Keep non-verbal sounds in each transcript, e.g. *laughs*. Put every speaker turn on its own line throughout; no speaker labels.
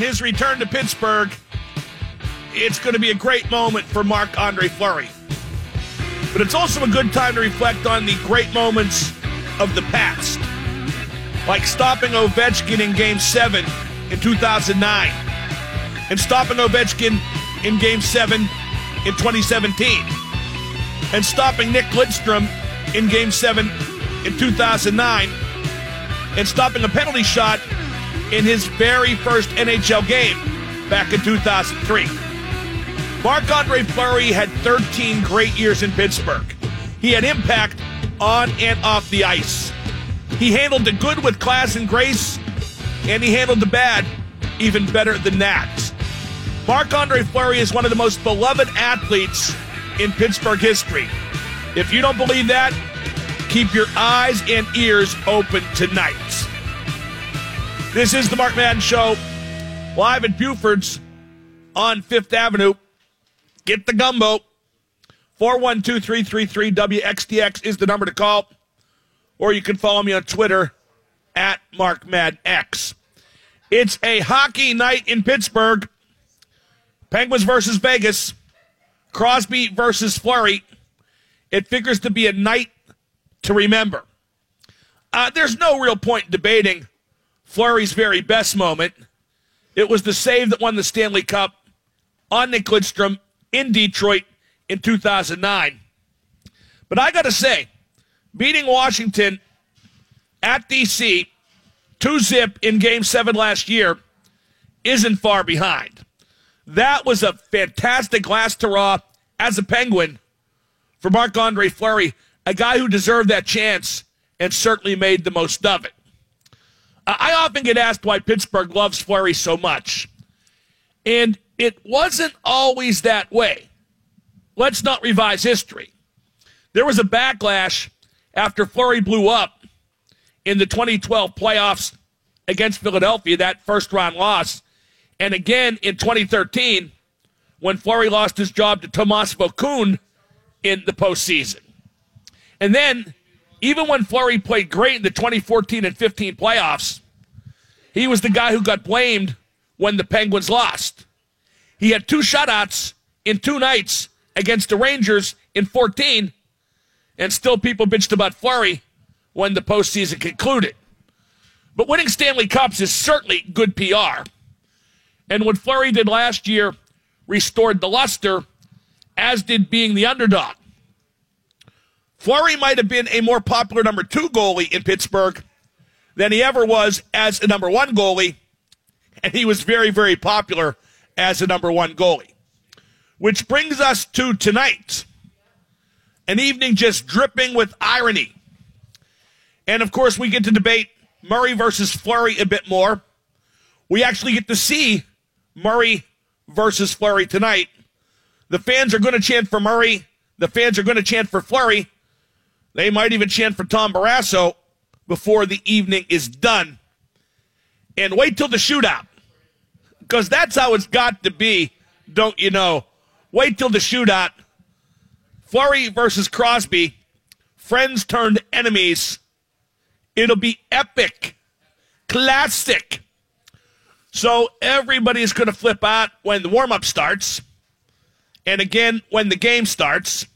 his return to Pittsburgh, it's going to be a great moment for Marc Andre Fleury. But it's also a good time to reflect on the great moments of the past, like stopping Ovechkin in Game 7 in 2009 and stopping Ovechkin in Game 7 in 2017 and stopping Nick Lidstrom in Game 7 in 2009 and stopping a penalty shot in his very first NHL game back in 2003. Marc Andre Fleury had 13 great years in Pittsburgh. He had impact on and off the ice. He handled the good with class and grace, and he handled the bad even better than that. Marc Andre Fleury is one of the most beloved athletes in Pittsburgh history. If you don't believe that, keep your eyes and ears open tonight. This is the Mark Madden Show, live at Buford's on Fifth Avenue. Get the gumbo. 412 333 WXDX is the number to call. Or you can follow me on Twitter at MarkMaddenX. It's a hockey night in Pittsburgh. Penguins versus Vegas. Crosby versus Fleury. It figures to be a night to remember. Uh, there's no real point debating Fleury's very best moment. It was the save that won the Stanley Cup on Nick Lidstrom in Detroit in 2009. But I got to say, beating Washington at DC 2 zip in game seven last year isn't far behind. That was a fantastic last hurrah as a Penguin for Marc Andre Fleury, a guy who deserved that chance and certainly made the most of it. I often get asked why Pittsburgh loves Fleury so much. And it wasn't always that way. Let's not revise history. There was a backlash after Fleury blew up in the 2012 playoffs against Philadelphia, that first round loss. And again in 2013 when Fleury lost his job to Tomas Vokoun in the postseason. And then even when Fleury played great in the 2014 and 15 playoffs, he was the guy who got blamed when the Penguins lost. He had two shutouts in two nights against the Rangers in 14, and still people bitched about Fleury when the postseason concluded. But winning Stanley Cups is certainly good PR. And what Fleury did last year restored the luster, as did being the underdog. Fleury might have been a more popular number two goalie in Pittsburgh than he ever was as a number one goalie, and he was very, very popular as a number one goalie. Which brings us to tonight an evening just dripping with irony. And of course, we get to debate Murray versus Fleury a bit more. We actually get to see Murray versus Fleury tonight. The fans are going to chant for Murray. The fans are going to chant for Fleury. They might even chant for Tom Barrasso before the evening is done. And wait till the shootout. Because that's how it's got to be, don't you know? Wait till the shootout. Fleury versus Crosby. Friends turned enemies. It'll be epic. Classic. So everybody's going to flip out when the warm up starts. And again, when the game starts.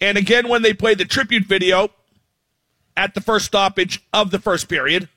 And again, when they play the tribute video at the first stoppage of the first period.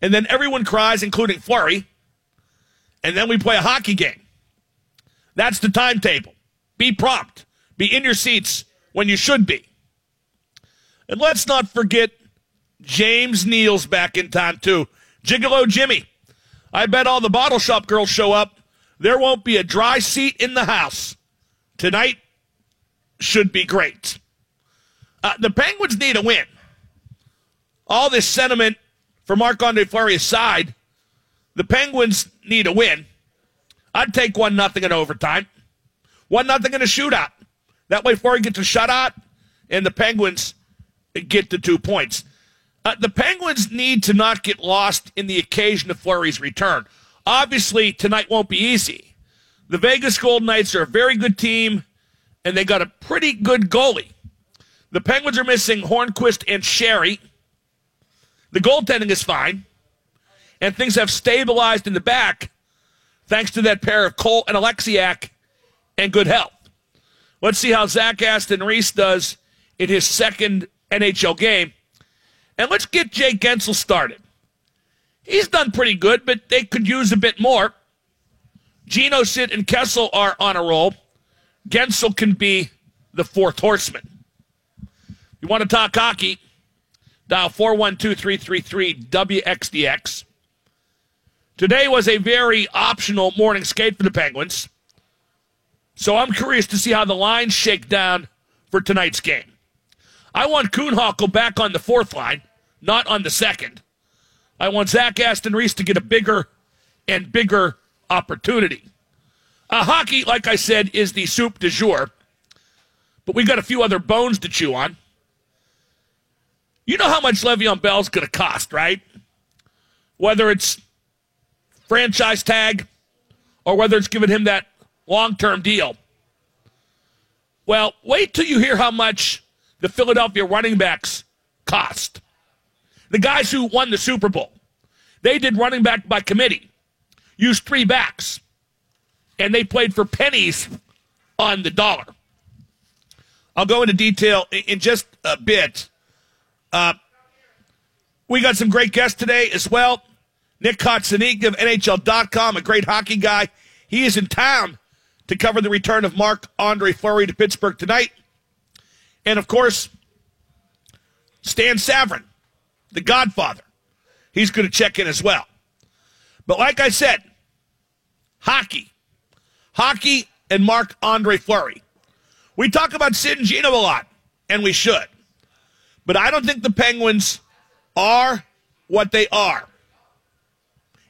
And then everyone cries, including Fleury. And then we play a hockey game. That's the timetable. Be prompt. Be in your seats when you should be. And let's not forget James Neal's back in town, too. Gigolo Jimmy. I bet all the bottle shop girls show up. There won't be a dry seat in the house. Tonight, should be great. Uh, the Penguins need a win. All this sentiment for Marc Andre Fleury aside, the Penguins need a win. I'd take one nothing in overtime, one nothing in a shootout. That way, Fleury gets a shutout, and the Penguins get the two points. Uh, the Penguins need to not get lost in the occasion of Fleury's return. Obviously, tonight won't be easy. The Vegas Golden Knights are a very good team and they got a pretty good goalie. The Penguins are missing Hornqvist and Sheary. The goaltending is fine, and things have stabilized in the back thanks to that pair of Cole and Oleksiak and good health. Let's see how Zach Aston Reese does in his second NHL game. And let's get Jake Guentzel started. He's done pretty good, but they could use a bit more. Gino, Sid, and Kessel are on a roll. Guentzel can be the fourth horseman. You want to talk hockey? Dial 412 333 WXDX. Today was a very optional morning skate for the Penguins. So I'm curious to see how the lines shake down for tonight's game. I want Kuhnhackl back on the fourth line, not on the second. I want Zach Aston Reese to get a bigger and bigger opportunity. Uh, hockey, like I said, is the soup du jour, but we've got a few other bones to chew on. You know how much Le'Veon Bell's going to cost, right? Whether it's franchise tag or whether it's giving him that long term deal. Well, wait till you hear how much the Philadelphia running backs cost. The guys who won the Super Bowl, they did running back by committee, used three backs, and they played for pennies on the dollar. I'll go into detail in just a bit. Uh, we got some great guests today as well. Nick Cotsonika of NHL.com, a great hockey guy. He is in town to cover the return of Marc Andre Fleury to Pittsburgh tonight. And of course, Stan Savran, the Godfather. He's going to check in as well. But like I said, hockey. Hockey and Marc Andre Fleury. We talk about Sid and Gino a lot, and we should. But I don't think the Penguins are what they are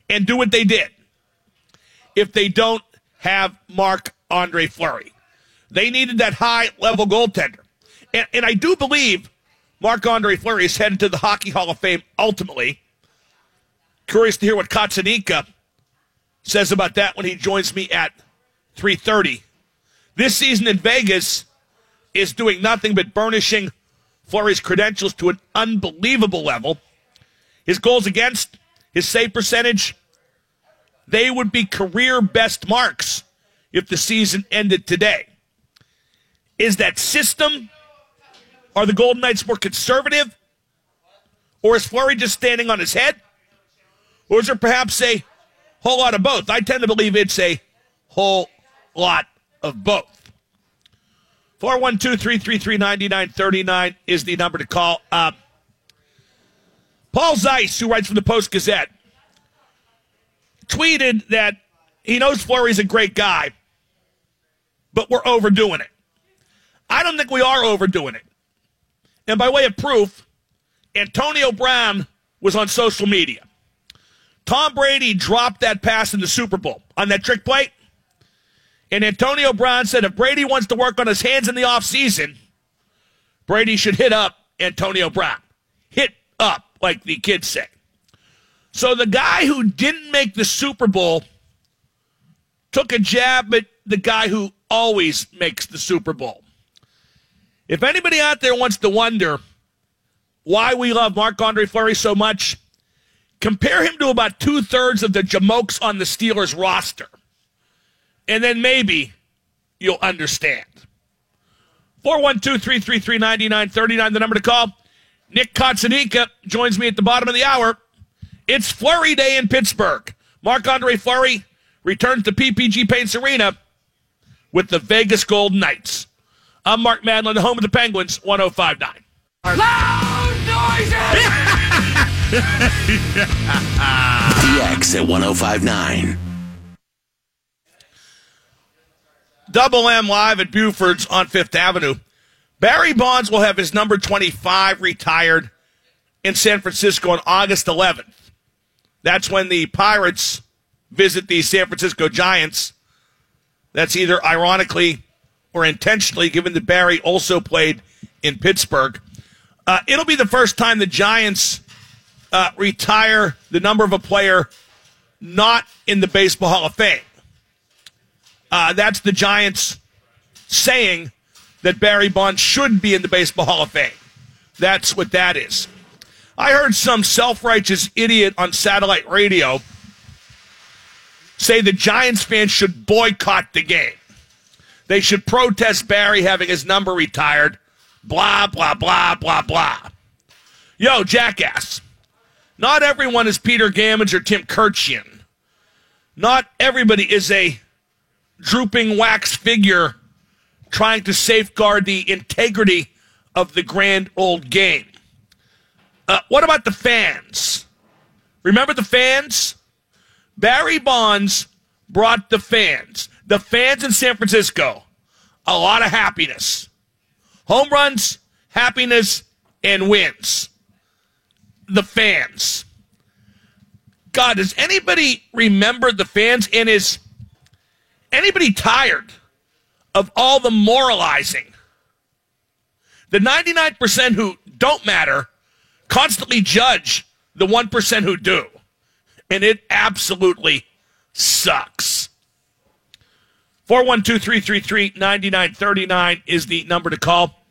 and do what they did if they don't have Marc Andre Fleury. They needed that high level goaltender. And, and I do believe Marc Andre Fleury is headed to the Hockey Hall of Fame ultimately. Curious to hear what Cotsonika says about that when he joins me at 3:30. This season in Vegas is doing nothing but burnishing Fleury's credentials to an unbelievable level. His goals against, his save percentage, they would be career best marks if the season ended today. Is that system? Are the Golden Knights more conservative? Or is Fleury just standing on his head? Or is there perhaps a whole lot of both? I tend to believe it's a whole lot of both. 412 333 9939 is the number to call. Uh, Paul Zeise, who writes from the Post Gazette, tweeted that he knows Fleury's a great guy, but we're overdoing it. I don't think we are overdoing it. And by way of proof, Antonio Brown was on social media. Tom Brady dropped that pass in the Super Bowl on that trick play. And Antonio Brown said if Brady wants to work on his hands in the offseason, Brady should hit up Antonio Brown. Hit up, like the kids say. So the guy who didn't make the Super Bowl took a jab at the guy who always makes the Super Bowl. If anybody out there wants to wonder why we love Marc Andre Fleury so much, compare him to about two thirds of the Jamokes on the Steelers roster. And then maybe you'll understand. 412 333 9939, the number to call. Nick Cotsonika uh, joins me at the bottom of the hour. It's Fleury Day in Pittsburgh. Marc Andre Fleury returns to PPG Paints Arena with the Vegas Golden Knights. I'm Mark Madden, the home of the Penguins, 1059.
Loud noises! *laughs* *laughs*
DX at 1059.
Double M live at Buford's on Fifth Avenue. Barry Bonds will have his number 25 retired in San Francisco on August 11th. That's when the Pirates visit the San Francisco Giants. That's either ironically or intentionally, given that Barry also played in Pittsburgh. Uh, it'll be the first time the Giants uh, retire the number of a player not in the Baseball Hall of Fame. Uh, that's the Giants saying that Barry Bonds should be in the Baseball Hall of Fame. That's what that is. I heard some self righteous idiot on satellite radio say the Giants fans should boycott the game. They should protest Barry having his number retired. Blah, blah, blah, blah, blah. Yo, jackass. Not everyone is Peter Gammons or Tim Kurkjian. Not everybody is a drooping wax figure trying to safeguard the integrity of the grand old game. Uh, what about the fans? Remember the fans? Barry Bonds brought the fans, the fans in San Francisco, a lot of happiness. Home runs, happiness, and wins. The fans. God, does anybody remember the fans? in is anybody tired of all the moralizing? The 99% who don't matter constantly judge the 1% who do. And it absolutely sucks. 412 333 9939 is the number to call.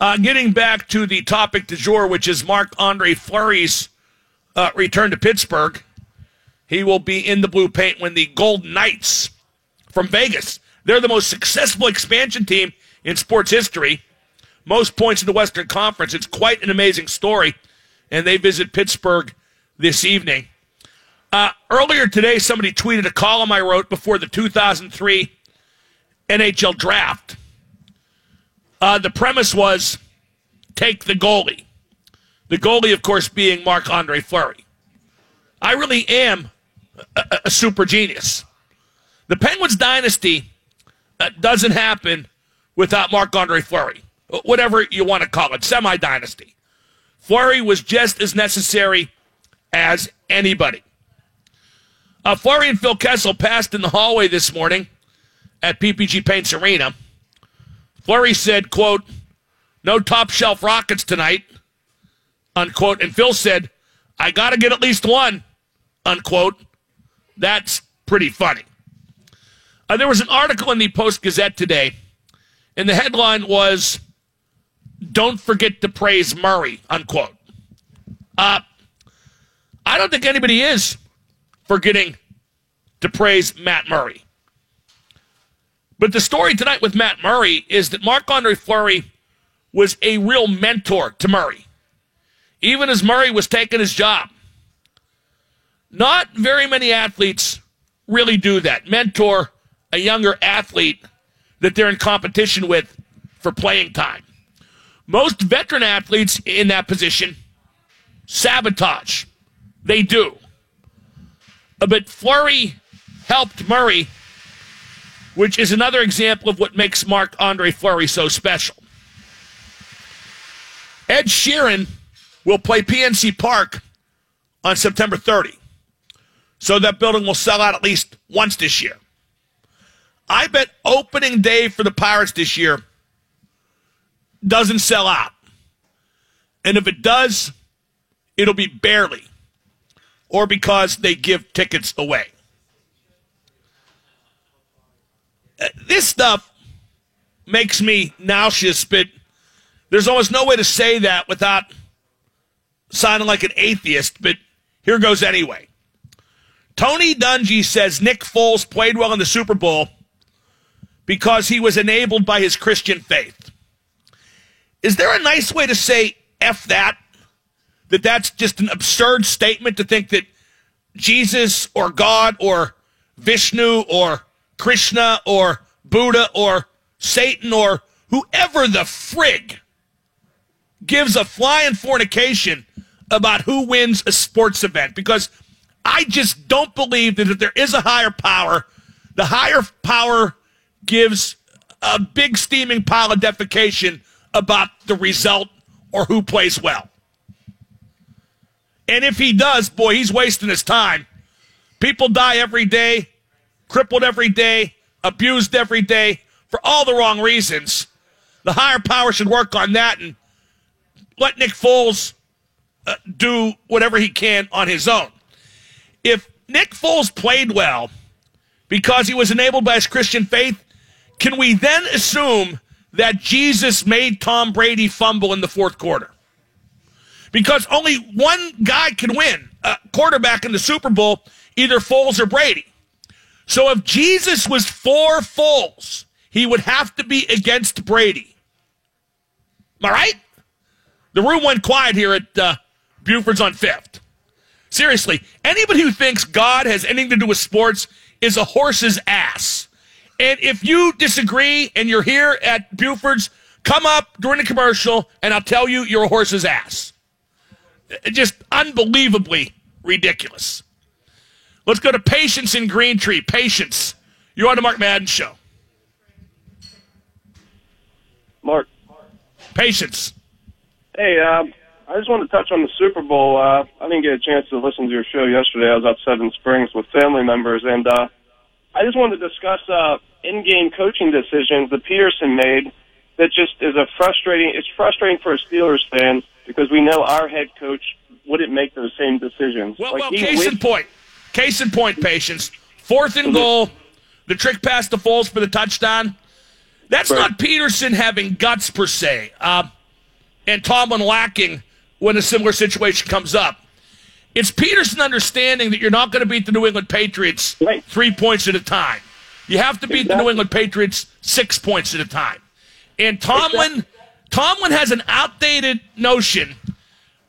Uh, getting back to the topic du jour, which is Marc Andre Fleury's uh, return to Pittsburgh. He will be in the blue paint when the Golden Knights from Vegas, they're the most successful expansion team in sports history, most points in the Western Conference. It's quite an amazing story, and they visit Pittsburgh this evening. Uh, earlier today, somebody tweeted a column I wrote before the 2003 NHL draft. Uh, the premise was take the goalie. The goalie, of course, being Marc Andre Fleury. I really am a, a, super genius. The Penguins dynasty uh, doesn't happen without Marc Andre Fleury, whatever you want to call it, semi dynasty. Fleury was just as necessary as anybody. Uh, Fleury and Phil Kessel passed in the hallway this morning at PPG Paints Arena. Fleury said, quote, no top shelf rockets tonight, unquote. And Phil said, I got to get at least one, unquote. That's pretty funny. Uh, there was an article in the Post Gazette today, and the headline was, Don't forget to praise Murray, unquote. Uh, I don't think anybody is forgetting to praise Matt Murray. But the story tonight with Matt Murray is that Marc Andre Fleury was a real mentor to Murray, even as Murray was taking his job. Not very many athletes really do that. Mentor a younger athlete that they're in competition with for playing time. Most veteran athletes in that position sabotage. They do. But Fleury helped Murray, which is another example of what makes Marc Andre Fleury so special. Ed Sheeran will play PNC Park on September 30. So that building will sell out at least once this year. I bet opening day for the Pirates this year doesn't sell out. And if it does, it'll be barely or because they give tickets away. Uh, this stuff makes me nauseous, but there's almost no way to say that without sounding like an atheist, but here goes anyway. Tony Dungy says Nick Foles played well in the Super Bowl because he was enabled by his Christian faith. Is there a nice way to say F that? that that's just an absurd statement to think that Jesus or God or Vishnu or Krishna or Buddha or Satan or whoever the frig gives a flying fornication about who wins a sports event because I just don't believe that if there is a higher power, the higher power gives a big steaming pile of defecation about the result or who plays well. And if he does, boy, he's wasting his time. People die every day, crippled every day, abused every day for all the wrong reasons. The higher power should work on that and let Nick Foles uh, do whatever he can on his own. If Nick Foles played well because he was enabled by his Christian faith, can we then assume that Jesus made Tom Brady fumble in the fourth quarter? because only one guy can win a quarterback in the Super Bowl, either Foles or Brady. So if Jesus was for Foles, he would have to be against Brady. Am I right? The room went quiet here at uh, Buford's on Fifth. Seriously, anybody who thinks God has anything to do with sports is a horse's ass. And if you disagree and you're here at Buford's, come up during the commercial and I'll tell you you're a horse's ass. Just unbelievably ridiculous. Let's go to Patience in Green Tree. Patience, you're on the Mark Madden Show.
Mark.
Patience.
Hey, um, I just wanted to touch on the Super Bowl. Uh, I didn't get a chance to listen to your show yesterday. I was out Seven Springs with family members, and uh, I just wanted to discuss uh, in-game coaching decisions that Pederson made. That just is a frustrating. It's frustrating for a Steelers fan because we know our head coach wouldn't make those same decisions.
Well,
Like,
well, case in point. Case in point, patience. Fourth and goal, the trick pass to Foles for the touchdown. That's
Right.
not Pederson having guts per se, uh, and Tomlin lacking when a similar situation comes up. It's Pederson understanding that you're not going to beat the New England Patriots
Right.
three points at a time. You have to beat the New England Patriots six points at a time. And Tomlin, Tomlin has an outdated notion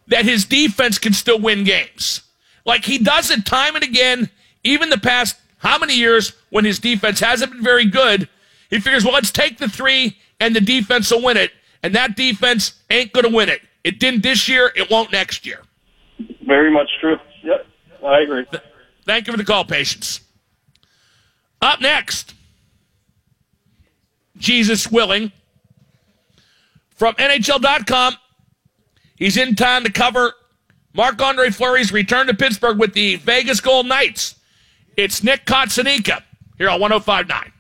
that his defense can still win games. Like he does it time and again, even the past how many years when his defense hasn't been very good. He figures, well, let's take the three and the defense will win it. And that defense ain't going to win it. It didn't this year. It won't next year.
Very much true. Yep, I agree.
Thank you for the call, patience. Up next, Jesus willing, from NHL.com. He's in time to cover Marc Andre Fleury's return to Pittsburgh with the Vegas Golden Knights. It's Nick Cotsonika here on 1059.